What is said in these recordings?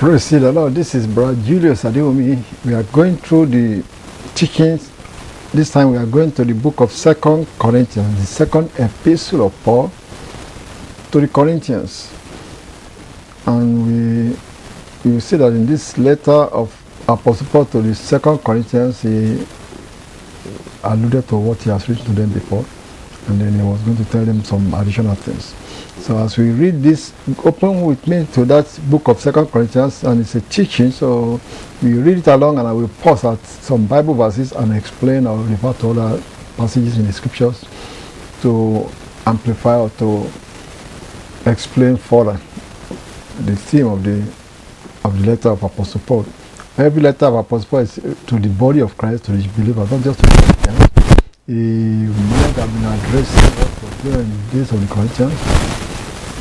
Praise the Lord. This is Brother Julius Adeomi. We are going through the teachings. This time we are going to the book of Second Corinthians, the second epistle of Paul to the Corinthians. And we, will see that in this letter of Apostle Paul to the second Corinthians, he alluded to what he has written to them before. And then he was going to tell them some additional things. So as we read this, open with me to that book of Second Corinthians, and it's a teaching. So we read it along, and I will pause at some Bible verses and explain or refer to other passages in the scriptures to amplify or to explain further the theme of the of the letter of Apostle Paul. Every letter of Apostle Paul is to the body of Christ, to the believers, not just to the Christians. He might have been was there in the days of the Corinthians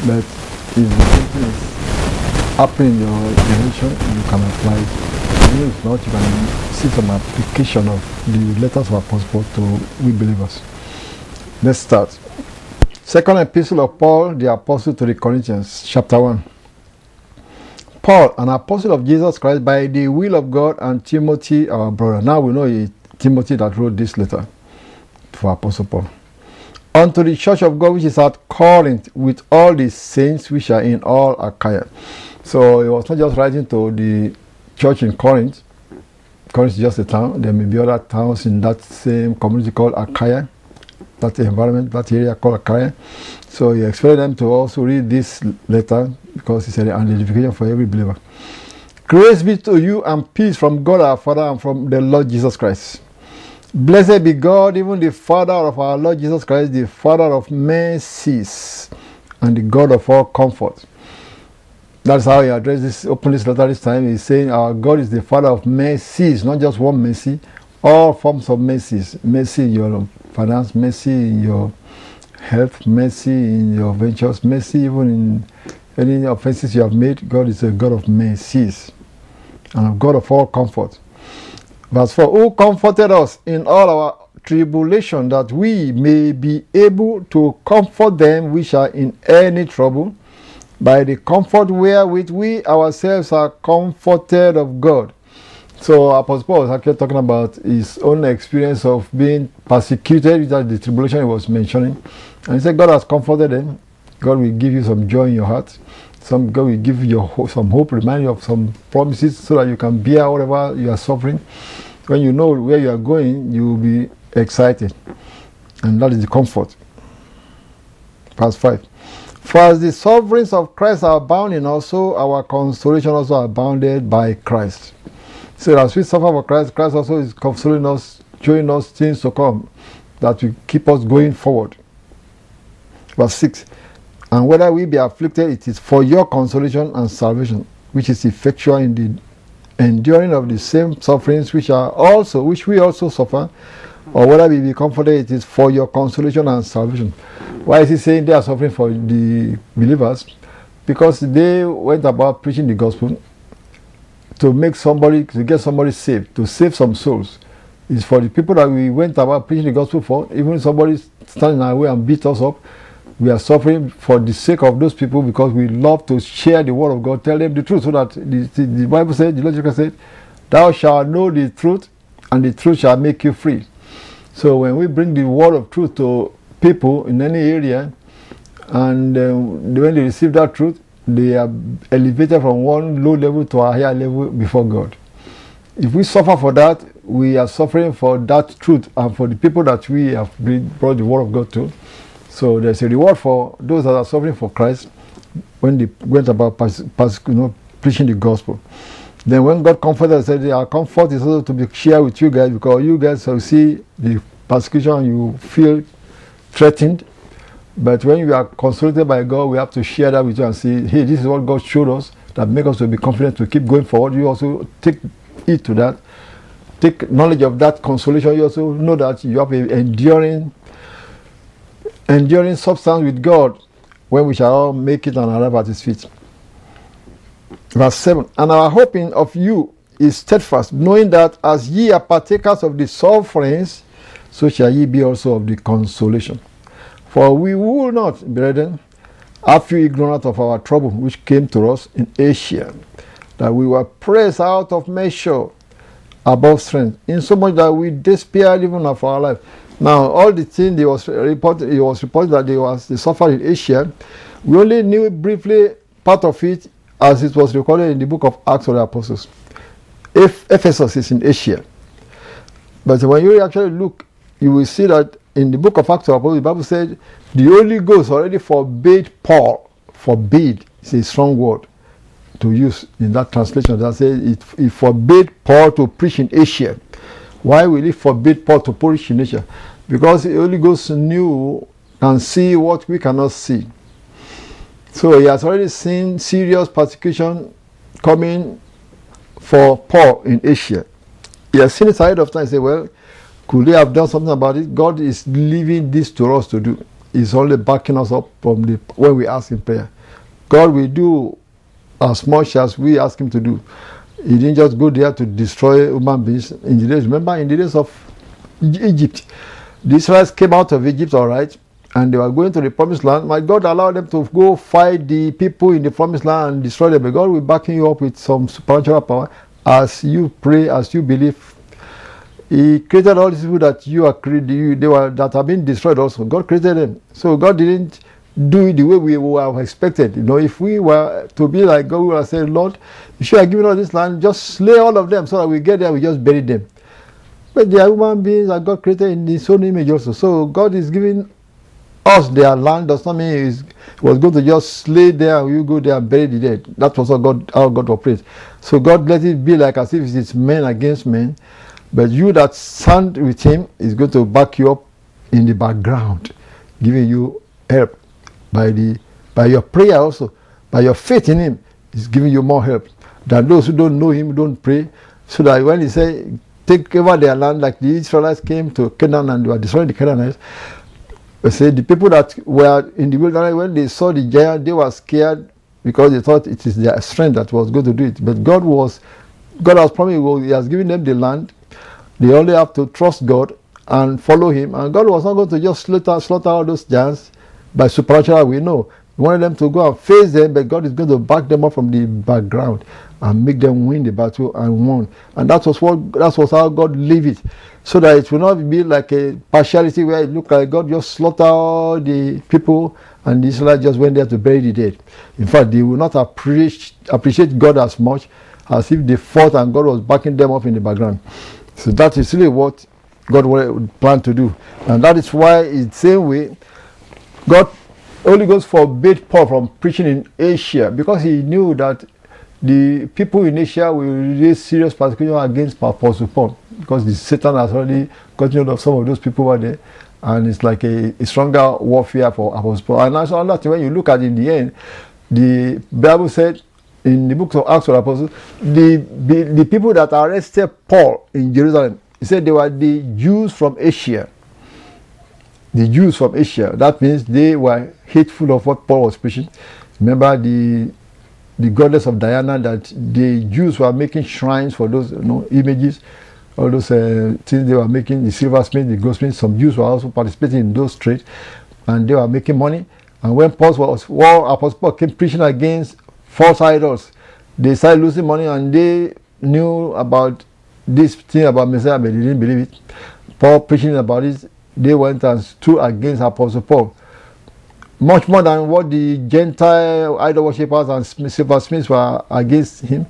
but if something is happening in your generation, you can apply it. If not, you can see some application of the letters of Apostle to we believers. Let's start. Second epistle of Paul, the apostle to the Corinthians, chapter 1. Paul, an apostle of Jesus Christ by the will of God, and Timothy, our brother. Now we know it's Timothy that wrote this letter for Apostle Paul unto the church of God which is at Corinth with all the saints which are in all Achaia. So he was not just writing to the church in Corinth. Corinth is just a town. There may be other towns in that same community called Achaia, that environment, that area called Achaia. So he expected them to also read this letter because it's an identification for every believer. Grace be to you and peace from God our Father and from the Lord Jesus Christ. Blessed be God, even the Father of our Lord Jesus Christ, the Father of mercies, and the God of all comfort. That's how he addresses this, open this letter this time. He's saying our God is the Father of mercies, not just one mercy, all forms of mercies. Mercy in your finance, mercy in your health, mercy in your ventures, mercy even in any offenses you have made. God is a God of mercies and a God of all comfort. Verse 4 Who comforted us in all our tribulation, that we may be able to comfort them which are in any trouble, by the comfort wherewith we ourselves are comforted of God. So Apostle Paul was actually talking about his own experience of being persecuted, that the tribulation he was mentioning. And he said, God has comforted them. God will give you some joy in your heart. Some God will give you some hope, remind you of some promises so that you can bear whatever you are suffering. When you know where you are going, you will be excited. And that is the comfort. Verse 5. For as the sovereigns of Christ are bound in us, so our consolation also are bounded by Christ. So as we suffer for Christ, Christ also is consoling us, showing us things to come that will keep us going forward. Verse 6 And whether we be afflicted, it is for your consolation and salvation, which is effectual in the enduring of the same sufferings which are also which we also suffer, or whether we be comforted, it is for your consolation and salvation. Why is he saying they are suffering for the believers? Because they went about preaching the gospel to make somebody to get somebody saved, to save some souls. It's for the people that we went about preaching the gospel for. Even somebody standing in our way and beat us up, we are suffering for the sake of those people because we love to share the word of God, tell them the truth, so that the, the, the Bible said, the Jesus said, "Thou shalt know the truth, and the truth shall make you free." So when we bring the word of truth to people in any area, and uh, when they receive that truth, they are elevated from one low level to a higher level before God. If we suffer for that, we are suffering for that truth and for the people that we have brought the word of God to. So there's a reward for those that are suffering for Christ when they went about pas- pas- you know, preaching the gospel. Then when God comforted us, said, Our comfort is also to be shared with you guys because you guys will see the persecution, you feel threatened. But when you are consolidated by God, we have to share that with you and say, hey, this is what God showed us that make us to be confident to keep going forward. You also take it to that. Take knowledge of that consolation. You also know that you have an enduring, enduring substance with God when we shall all make it and arrive at his feet. Verse 7 And our hoping of you is steadfast, knowing that as ye are partakers of the sufferings, so shall ye be also of the consolation. For we will not, brethren, have you ignorant of our trouble which came to us in Asia, that we were pressed out of measure above strength, in so much that we despaired even of our life. Now, all the things they was reported, it was reported that they was they suffered in Asia. We only knew briefly part of it as it was recorded in the book of Acts of the Apostles. If Ephesus is in Asia, but when you actually look, you will see that in the book of Acts of the Apostles, the Bible said the Holy Ghost already forbade Paul, forbade is a strong word to use in that translation. That says it, it forbade Paul to preach in Asia. Why will he forbid Paul to preach in Asia? Because the Holy Ghost knew and see what we cannot see. So he has already seen serious persecution coming for Paul in Asia. He has seen it ahead of time. He said, Well, could he have done something about it? God is leaving this to us to do. He's only backing us up from the when we ask in prayer. God will do as much as we ask him to do. He didn't just go there to destroy human beings in the days. Remember, in the days of Egypt, the Israelites came out of Egypt, all right, and they were going to the promised land. My God allowed them to go fight the people in the promised land and destroy them. But God will back you up with some supernatural power as you pray, as you believe. He created all these people that you are created, they were that have been destroyed also. God created them. So God didn't do it the way we have expected. You know, if we were to be like God, we would have said, Lord, you should have given us this land, just slay all of them so that we get there, we just bury them. But they are human beings that God created in His own image also. So God is giving us their land does not mean He was going to just slay there and you go there and bury the dead. That was how God, how God operates. So God let it be like as if it's men against men. But you that stand with Him is going to back you up in the background, giving you help by the by your prayer also, by your faith in Him, is giving you more help than those who don't know Him, don't pray. So that when He say take over their land, like the Israelites came to Canaan and they were destroying the Canaanites. They say the people that were in the wilderness when they saw the giant, they were scared because they thought it is their strength that was going to do it. But God was, God has promised, He has given them the land. They only have to trust God and follow Him. And God was not going to just slaughter, slaughter all those giants by supernatural, we know. We wanted them to go and face them, but God is going to back them up from the background and make them win the battle and won. And that was what that was how God leave it. So that it will not be like a partiality where it looked like God just slaughter all the people and the Israelites just went there to bury the dead. In fact, they will not appreciate appreciate God as much as if they fought and God was backing them up in the background. So that is really what God planned to do. And that is why in the same way God Holy Ghost forbade Paul from preaching in Asia because he knew that the people in Asia will raise serious persecution against Apostle Paul because the Satan has already gotten rid of some of those people over there and it's like a, a stronger warfare for Apostle Paul. And that's another thing when you look at in the end, the Bible said in the books of Acts of the Apostles, the, the, the people that arrested Paul in Jerusalem, he said they were the Jews from Asia the Jews from Asia. That means they were hateful of what Paul was preaching. Remember the the goddess of Diana that the Jews were making shrines for those you know, images, all those uh, things they were making, the silversmith, the goldsmith. Some Jews were also participating in those trades and they were making money. And when Paul was, well, Apostle Paul came preaching against false idols, they started losing money and they knew about this thing about Messiah, but they didn't believe it. Paul preaching about it, they went and stood against Apostle Paul. Much more than what the Gentile idol worshippers and silversmiths were against him.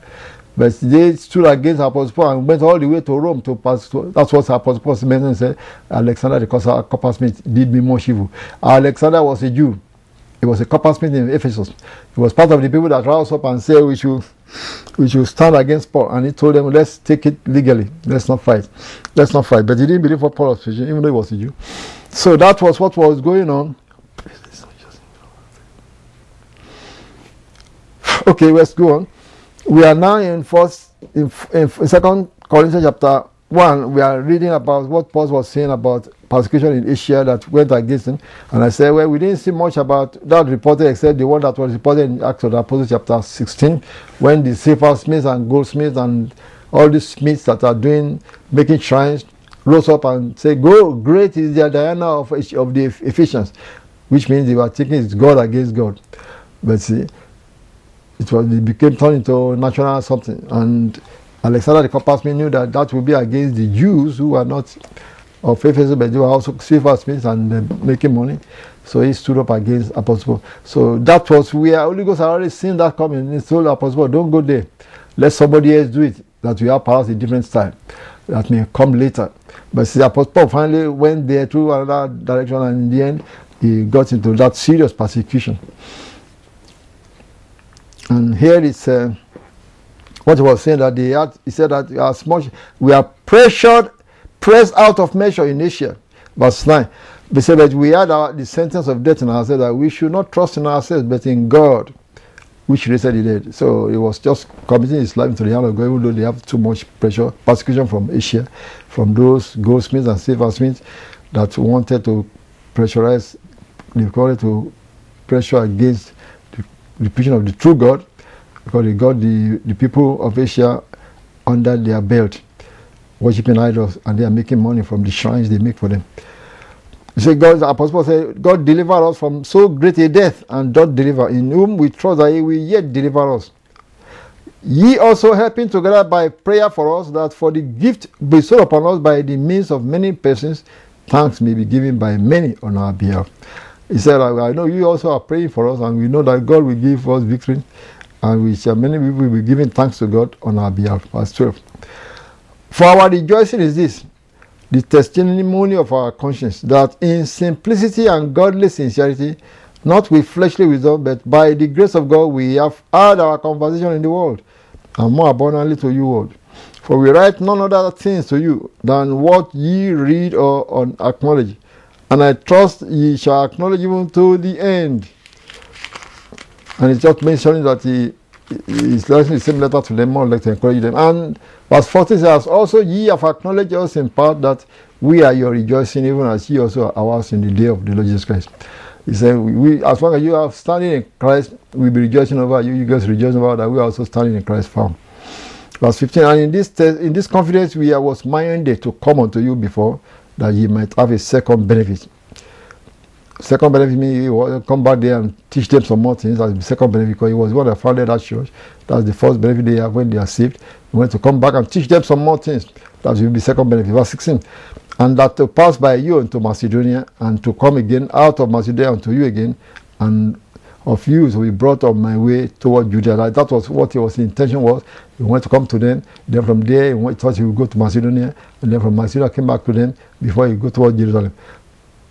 But they stood against Apostle Paul and went all the way to Rome to pass. To, that's what Apostle Paul mentioned said, Alexander the coppersmith did me much evil. Alexander was a Jew. He was a coppersmith in Ephesus. He was part of the people that rose up and said we should, we should stand against Paul. And he told them, let's take it legally. Let's not fight. Let's not fight. But he didn't believe what Paul was preaching, even though he was a Jew. So that was what was going on. Okay, let's go on. We are now in first in, in second Corinthians chapter one. We are reading about what Paul was saying about persecution in Asia that went against him. And I said, well, we didn't see much about that reported except the one that was reported in Acts of the Apostles chapter 16, when the silversmiths and goldsmiths and all these smiths that are doing, making shrines, rose up and said, go, great is the Diana of, of the Ephesians, which means they were taking God against God. But see, it was it became turned into national something. And Alexander the Coppersmith knew that that would be against the Jews who were not of Ephesus, but they were also silversmiths and uh, making money. So he stood up against Apostle. So that was where Holy Ghost had already seen that coming. He told Apostle, don't go there. Let somebody else do it. That we have perhaps a different style that may come later. But see, Apostle Paul finally went there through another direction, and in the end, he got into that serious persecution. And here uh, what he was saying that they had, he said that as much we are pressured, pressed out of measure in Asia. Verse 9. They said that we had our, the sentence of death in ourselves, that we should not trust in ourselves, but in God, which raised the dead. So he was just committing his life into the hand of God, even though they have too much pressure, persecution from Asia, from those goldsmiths and silversmiths that wanted to pressurize, they it to pressure against the, the preaching of the true God, because they got the, the people of Asia under their belt, worshipping idols, and they are making money from the shrines they make for them. You see, God, the Apostle said, God deliver us from so great a death, and doth deliver, in whom we trust that he will yet deliver us. Ye also helping together by prayer for us, that for the gift bestowed upon us by the means of many persons, thanks may be given by many on our behalf. He said, I know you also are praying for us, and we know that God will give us victory, and shall many people will be giving thanks to God on our behalf. Verse 12. For our rejoicing is this the testimony of our conscience that in simplicity and godly sincerity, not with fleshly wisdom, but by the grace of God, we have had our conversation in the world, and more abundantly to you all. For we write none other things to you than what ye read or acknowledge, and I trust ye shall acknowledge even to the end. And it's just mentioning that he is same letter to them, more like to encourage them. And Verse 40 says, Also ye have acknowledged us in part that we are your rejoicing, even as ye also are ours in the day of the Lord Jesus Christ. He said, we, As long as you are standing in Christ, we'll be rejoicing over you. You guys rejoice over that. We are also standing in Christ found. Verse 15, And in this, in this confidence we are, was minded to come unto you before, that ye might have a second benefit. Second benefit means he was, come back there and teach them some more things. That's the second benefit because he was one that founded that church. That's the first benefit they have when they are saved. He went to come back and teach them some more things. That will be second benefit. Verse 16. And that to pass by you into Macedonia and to come again out of Macedonia unto you again and of you to be brought on my way toward Judea. Like that was what his intention was. He wanted to come to them. Then from there, he thought he would go to Macedonia. And then from Macedonia, came back to them before he go toward Jerusalem.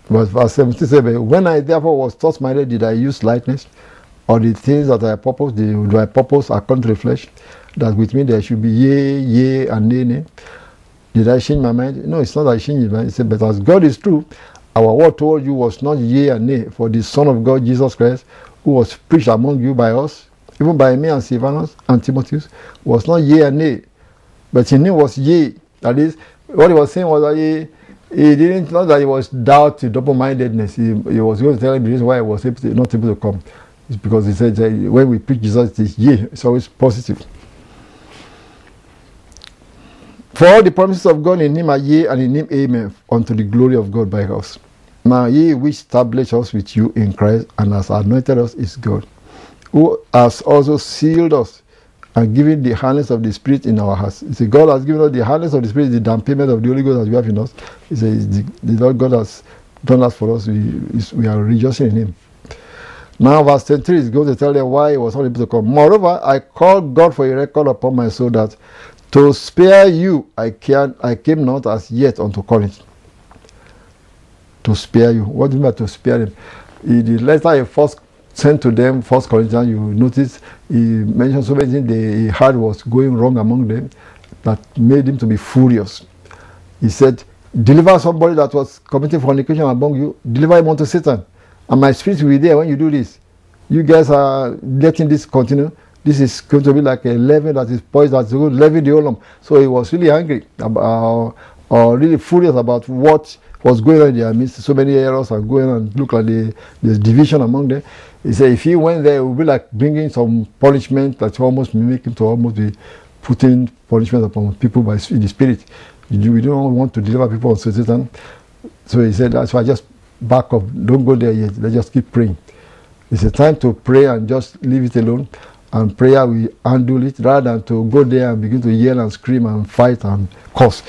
Verse 77 When I therefore was thus minded, did I use lightness, or the things that I purpose, the, I purpose according to the flesh, that with me there should be yea, yea, and nay, nay. Did I change my mind? No, it's not that I changed my mind. He said, But as God is true, our word told you was not yea and nay, for the Son of God, Jesus Christ, who was preached among you by us, even by me and Silvanus and Timotheus, was not yea and nay, but in him was yea. That is, what he was saying was that he, he didn't know that he was doubt double-mindedness. He, he was going to tell him the reason why he was able to, not able to come. It's because he said when we preach Jesus, it's yea, it's always positive. For all the promises of God in him are yea, and in him amen, unto the glory of God by us. Now ye which established us with you in Christ, and has anointed us is God, who has also sealed us and given the harness of the Spirit in our hearts. You see, God has given us the harness of the Spirit, the down payment of the Holy Ghost that we have in us. He says, the, the Lord God has done that for us. We, we are rejoicing in Him. Now, verse 23 is going to tell them why He was not able to come. Moreover, I called God for a record upon my soul that to spare you, I, can, I came not as yet unto Corinth. To spare you. What do you mean to spare him? In the letter he first sent to them, First Corinthians, you notice he mentioned so many things he heard was going wrong among them that made him to be furious. He said, Deliver somebody that was committing fornication among you, deliver him unto Satan. And my spirit will be there when you do this. You guys are letting this continue this is going to be like a leaven that is poised that's going to leaven the whole lump. So he was really angry about, uh, or really furious about what was going on in their midst. So many errors are going on. Look like the, there's division among them. He said if he went there, it would be like bringing some punishment that almost make him to almost be putting punishment upon people by the spirit. We don't want to deliver people on Satan. So he said, that's why just back up. Don't go there yet. Let's just keep praying. It's a time to pray and just leave it alone and prayer will handle it rather than to go there and begin to yell and scream and fight and curse.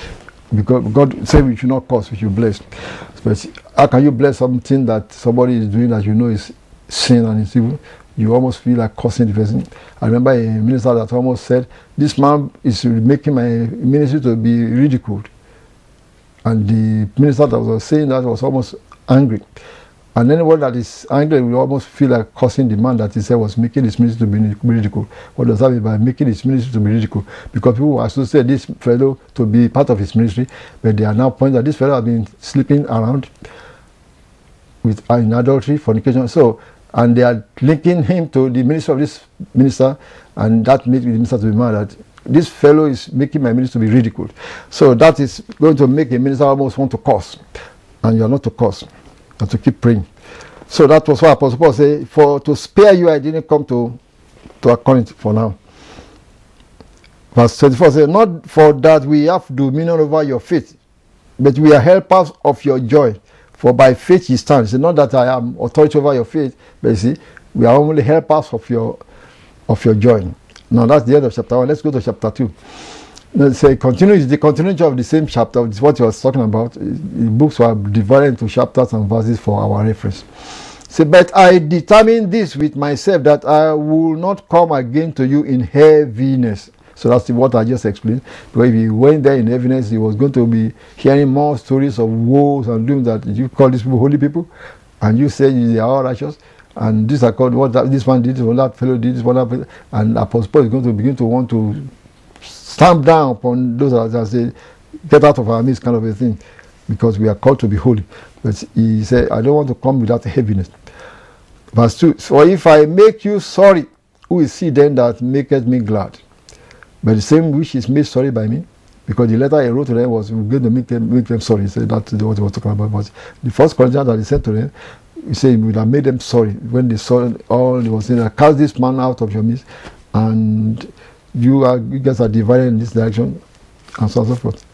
Because God said we should not curse, we should bless. But how can you bless something that somebody is doing that you know is sin and is evil? You almost feel like cursing the person. I remember a minister that almost said, This man is making my ministry to be ridiculed. And the minister that was saying that was almost angry. And anyone that is angry will almost feel like cursing the man that he said was making his ministry to be ridiculed. What does that mean by making his ministry to be ridiculed? Because people associate this fellow to be part of his ministry, but they are now pointing that this fellow has been sleeping around with in adultery, fornication. So, and they are linking him to the ministry of this minister, and that made the minister to be mad that this fellow is making my ministry to be ridiculed. So that is going to make a minister almost want to curse, and you are not to curse and to keep praying. So that was why Apostle Paul said, For to spare you, I didn't come to, to Corinth for now. Verse 24 says, Not for that we have dominion over your faith, but we are helpers of your joy. For by faith he stands. It's not that I am authority over your faith, but you see, we are only helpers of your of your joy. Now that's the end of chapter one. Let's go to chapter two say continue is the continuation of the same chapter. It's what he was talking about. The books were divided into chapters and verses for our reference. Say, but I determined this with myself that I will not come again to you in heaviness. So that's what I just explained. Because if he went there in heaviness, he was going to be hearing more stories of woes and doom that you call these people holy people, and you say they are all righteous. And this according what that, this one did, what that fellow did, one that and Apostle Paul is going to begin to want to stamp down upon those that say, get out of our midst, kind of a thing, because we are called to be holy. But he said, I don't want to come without heaviness. Verse 2 So if I make you sorry, who is he then that maketh me glad? But the same which is made sorry by me, because the letter he wrote to them was going to make them, make them sorry. He that's what he was talking about. But the first Corinthians that he sent to them, he said he would have made them sorry when they saw all he was saying, cast this man out of your midst and you are you guys are divided in this direction, and so on and so forth.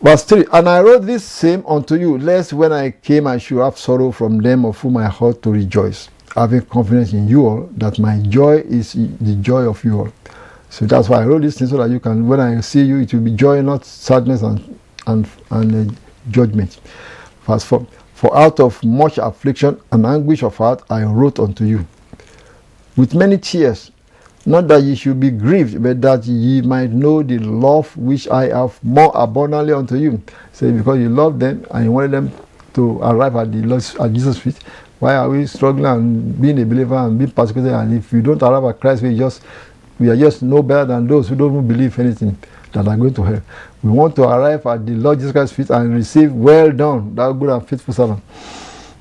Verse 3 And I wrote this same unto you, lest when I came I should have sorrow from them of whom I ought to rejoice, having confidence in you all that my joy is the joy of you all. So that's why I wrote this thing so that you can, when I see you, it will be joy, not sadness and and and uh, judgment. Verse 4 For out of much affliction and anguish of heart I wrote unto you, with many tears not that ye should be grieved, but that ye might know the love which I have more abundantly unto you. Say, because you love them and you wanted them to arrive at the Lord, at Jesus' feet. Why are we struggling and being a believer and being persecuted? And if you don't arrive at Christ, we just we are just no better than those who don't believe anything that are going to hell. We want to arrive at the Lord Jesus Christ's feet and receive well done, that good and faithful servant.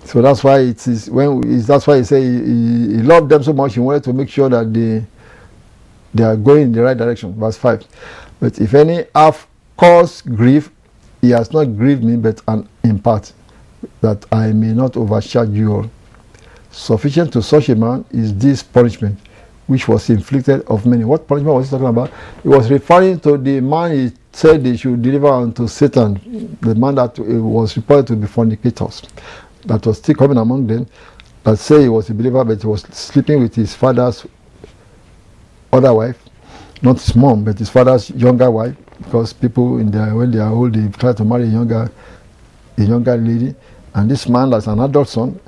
So that's why it is when that's why he said he, he, he loved them so much. He wanted to make sure that they they are going in the right direction. Verse 5. But if any have caused grief, he has not grieved me, but an, in part, that I may not overcharge you all. Sufficient to such a man is this punishment, which was inflicted of many. What punishment was he talking about? He was referring to the man he said they should deliver unto Satan, the man that was reported to be fornicators, that was still coming among them, that say he was a believer, but he was sleeping with his father's other wife, not his mom, but his father's younger wife, because people in their when they are old, they try to marry a younger, a younger lady, and this man, that's an adult son,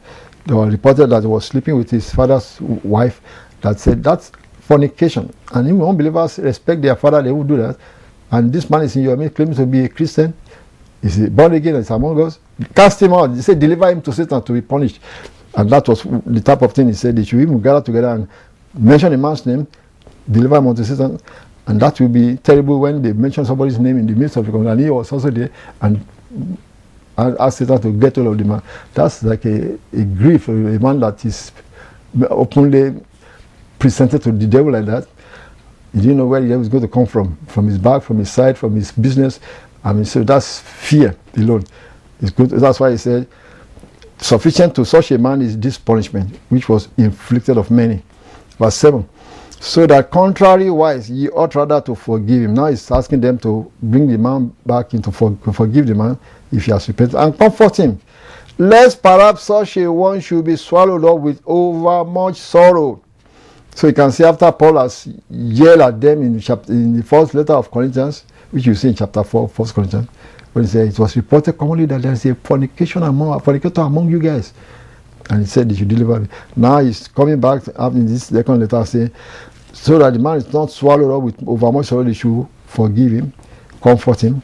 they were reported that he was sleeping with his father's wife. That said that's fornication, and even unbelievers respect their father, they will do that. And this man is in your midst, claims to be a Christian. Is born again? Is among us. Cast him out. He said, deliver him to Satan to be punished. And that was the type of thing he said. They should even gather together and mention a man's name deliver him unto Satan. And that will be terrible when they mention somebody's name in the midst of the community. And he was also there and ask Satan to get hold of the man. That's like a, a grief, a man that is openly presented to the devil like that. He didn't know where the devil was going to come from, from his back, from his side, from his business. I mean, so that's fear alone. It's good. That's why he said, sufficient to such a man is this punishment, which was inflicted of many. Verse 7. So that contrariwise, ye ought rather to forgive him. Now he's asking them to bring the man back into for, forgive the man if he has repented and comfort him. Lest perhaps such a one should be swallowed up with overmuch sorrow. So you can see after Paul has yelled at them in, chapter, in the first letter of Corinthians, which you see in chapter 4, 1 Corinthians, when he said it was reported commonly that there is a fornication among fornicator among you guys. And he said he should deliver me. Now he's coming back in this second letter saying, so that the man is not swallowed up with overmuch sorrow, they should forgive him, comfort him,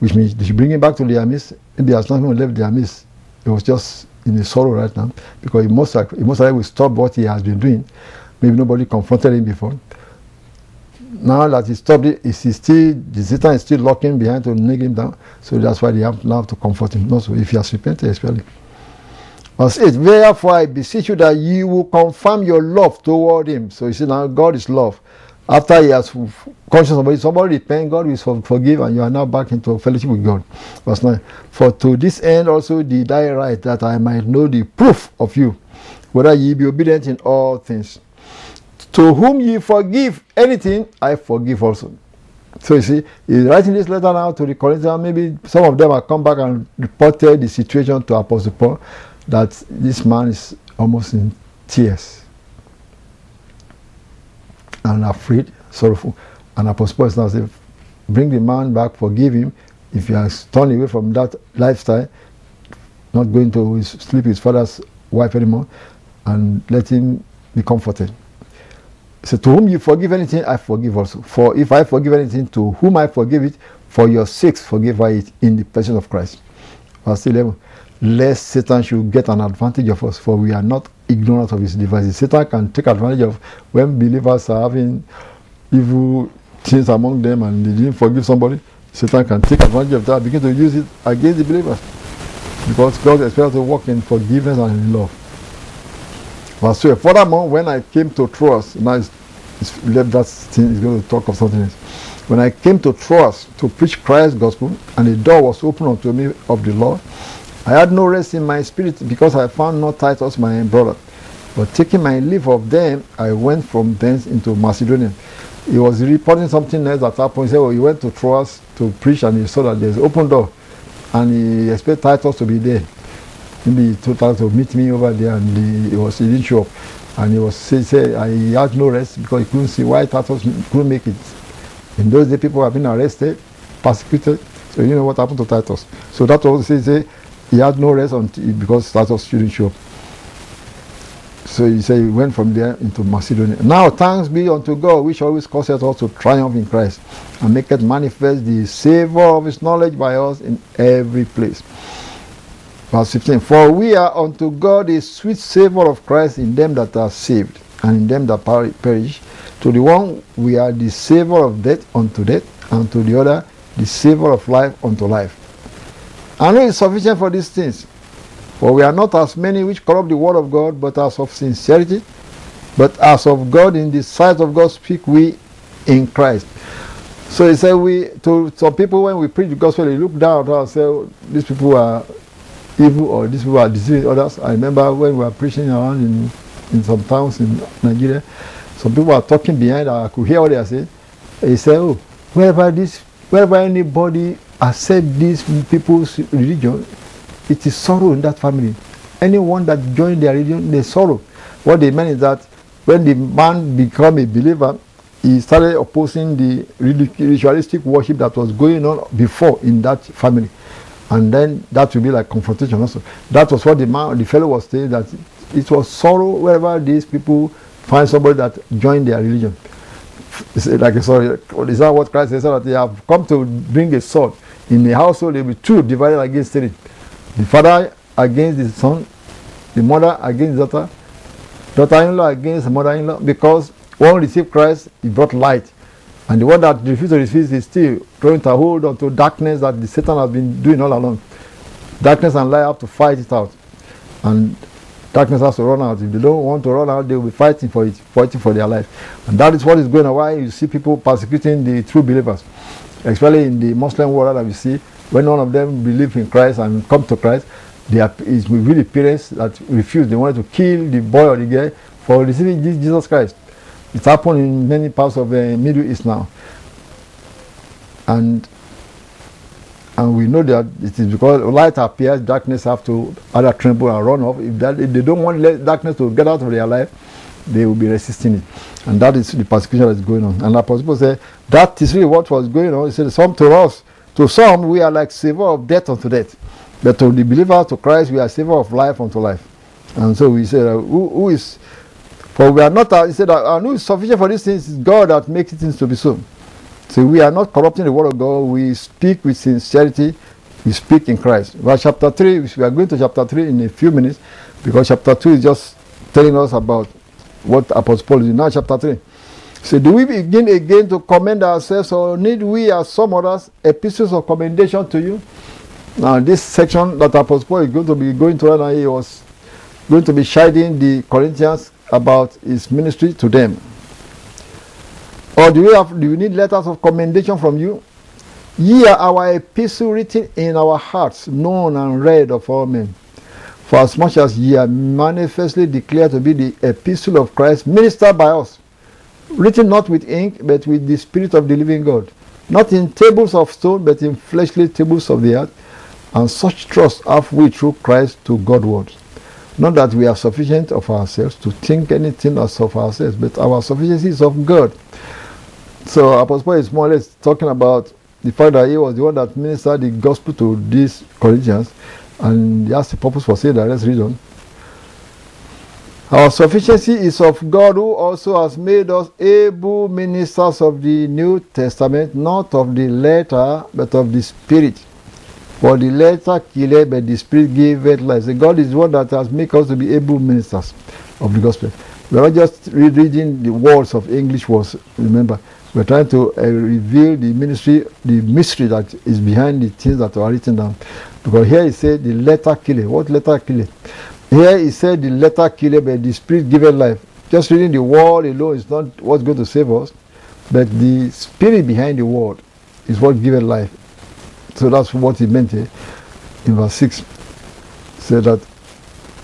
which means they should bring him back to their midst. Maybe he has even left their midst. He was just in a sorrow right now because he most, he most likely will stop what he has been doing. Maybe nobody confronted him before. Now that he stopped it, he still, the Satan is still locking behind to nail him down. So that's why they have now to comfort him. Also, if he has repented, especially. Verse 8, Therefore I beseech you that you will confirm your love toward him. So you see now God is love. After he has conscious somebody, somebody repent, God will forgive, and you are now back into fellowship with God. Verse 9. For to this end also did I write that I might know the proof of you, whether ye be obedient in all things. To whom ye forgive anything, I forgive also. So you see, he's writing this letter now to the Corinthians. Maybe some of them have come back and reported the situation to Apostle Paul that this man is almost in tears and afraid, sorrowful. And Apostle Paul is now saying, bring the man back, forgive him. If he has turned away from that lifestyle, not going to sleep with his father's wife anymore, and let him be comforted. So to whom you forgive anything, I forgive also. For if I forgive anything, to whom I forgive it, for your sakes forgive I it in the person of Christ. Verse 11. Lest Satan should get an advantage of us, for we are not ignorant of his devices. Satan can take advantage of when believers are having evil things among them and they didn't forgive somebody. Satan can take advantage of that, begin to use it against the believers. Because God expects us to walk in forgiveness and in love. Verse 12. Furthermore, when I came to Troas, now it's, it's left that thing, he's going to talk of something else. When I came to Troas to preach Christ's gospel, and the door was opened unto me of the Lord, I had no rest in my spirit because I found not Titus my brother. But taking my leave of them, I went from thence into Macedonia. He was reporting something else that happened. He said, well, he went to Troas to preach and he saw that there's an open door. And he expected Titus to be there maybe he told her to meet me over there and he, was he didn't show up and he was say, say I had no rest because he couldn't see why Titus couldn't make it. In those days people have been arrested, persecuted, so you know what happened to Titus. So that was say, say he had no rest until because Titus shouldn't show up. So he said he went from there into Macedonia. Now thanks be unto God, which always causes us to triumph in Christ, and make it manifest the savour of his knowledge by us in every place. Verse 15 For we are unto God a sweet savour of Christ in them that are saved, and in them that perish. To the one we are the savour of death unto death, and to the other the savour of life unto life. And it is sufficient for these things. For we are not as many which corrupt the word of God, but as of sincerity, but as of God in the sight of God speak we in Christ. So he said we to some people when we preach the gospel, they look down and say, oh, these people are evil or these people are deceiving others. I remember when we were preaching around in, in some towns in Nigeria, some people were talking behind, I could hear what they are saying. They said, oh, wherever this, wherever anybody accept these people's religion, it is sorrow in that family. Anyone that joined their religion, they sorrow. What they meant is that when the man became a believer, he started opposing the ritualistic worship that was going on before in that family and then that will be like confrontation also. That was what the man, the fellow was saying that it was sorrow wherever these people find somebody that joined their religion. Like sorry, is that what Christ says? That they have come to bring a sword in the household. There will be two divided against three: the father against the son, the mother against the daughter, daughter-in-law against the mother-in-law. Because one received Christ, he brought light and the one that refuses to receive is still trying to hold on to darkness that the Satan has been doing all along. Darkness and light have to fight it out. And darkness has to run out. If they don't want to run out, they will be fighting for it, fighting for their life. And that is what is going on. Why you see people persecuting the true believers, especially in the Muslim world that we see, when none of them believe in Christ and come to Christ, they are it's really parents that refuse. They wanted to kill the boy or the girl for receiving Jesus Christ. It happened in many parts of the Middle East now. And and we know that it is because light appears, darkness have to either tremble and run off. If, that, if they don't want darkness to get out of their life, they will be resisting it. And that is the persecution that is going on. And Apostle said, that is really what was going on. He said, some to us, to some, we are like savor of death unto death. But to the believer, to Christ, we are savor of life unto life. And so we said, uh, who, who is, for we are not, uh, he said, uh, who is sufficient for these things is God that makes things to be so. So we are not corrupting the word of God. We speak with sincerity. We speak in Christ. Verse chapter 3, we are going to chapter 3 in a few minutes because chapter 2 is just telling us about what Apostle Paul is. Now, chapter 3. So, do we begin again to commend ourselves, or need we, as some others, epistles of commendation to you? Now, this section that Apostle Paul is going to be going to, and he was going to be chiding the Corinthians about his ministry to them. Or do we have do we need letters of commendation from you? Ye are our epistle written in our hearts, known and read of all men. For as much as ye are manifestly declared to be the epistle of Christ, ministered by us, written not with ink, but with the Spirit of the living God, not in tables of stone, but in fleshly tables of the earth, and such trust have we through Christ to Godward. Not that we are sufficient of ourselves to think anything of ourselves, but our sufficiency is of God. So Apostle Paul is more or less talking about the fact that he was the one that ministered the gospel to these Corinthians, and he has the purpose for saying that. Let's read on. Our sufficiency is of God who also has made us able ministers of the New Testament, not of the letter, but of the Spirit. For the letter killed, but the Spirit gave it life. So God is one that has made us to be able ministers of the gospel. We are not just reading the words of English words, remember. We're trying to uh, reveal the ministry, the mystery that is behind the things that are written down. Because here he said the letter killed. What letter killed? Here he said the letter killed, but the spirit given life. Just reading the word alone is not what's going to save us, but the spirit behind the word is what given life. So that's what he meant here in verse 6. Said that,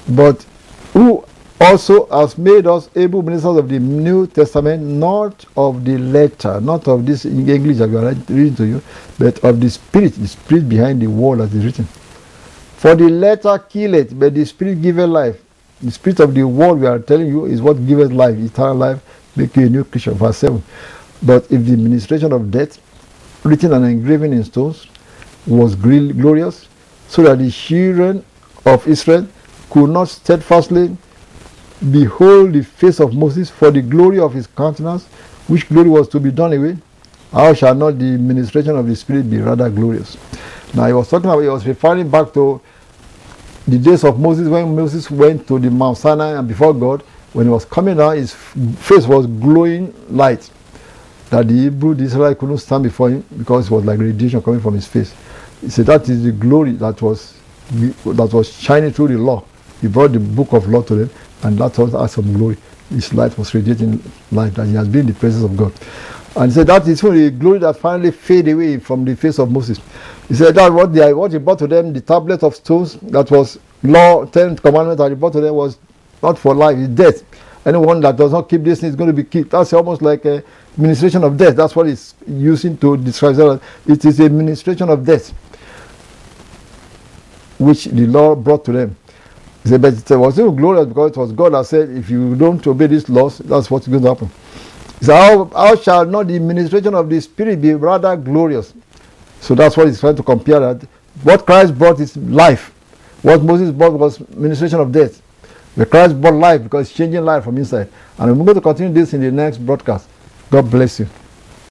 but who also has made us able ministers of the New Testament, not of the letter, not of this in English are reading to you, but of the Spirit, the Spirit behind the word that is written. For the letter killeth, but the Spirit giveth life. The Spirit of the word we are telling you is what giveth life, eternal life, make you a new creature. Verse 7. But if the administration of death, written and engraven in stones, was glorious, so that the children of Israel could not steadfastly behold the face of Moses for the glory of his countenance, which glory was to be done away. How shall not the ministration of the Spirit be rather glorious? Now he was talking about, he was referring back to the days of Moses when Moses went to the Mount Sinai and before God. When he was coming down, his face was glowing light. That the Hebrew, the Israelite couldn't stand before him because it was like radiation coming from his face. He said that is the glory that was that was shining through the law. He brought the book of law to them and that was us some glory. His light was radiating light, that he has been in the presence of God. And he said that is only glory that finally faded away from the face of Moses. He said that what they what he brought to them, the tablet of stones that was law, ten commandments that he brought to them was not for life, it's death. Anyone that does not keep this is going to be killed. That's almost like a ministration of death. That's what he's using to describe. It is a ministration of death which the Lord brought to them. He said, but it was still glorious because it was God that said, if you don't obey these laws, that's what's going to happen. He said, how, how shall not the administration of the Spirit be rather glorious? So that's what he's trying to compare that. What Christ brought is life. What Moses brought was ministration of death. But Christ brought life because it's changing life from inside. And we're going to continue this in the next broadcast. God bless you.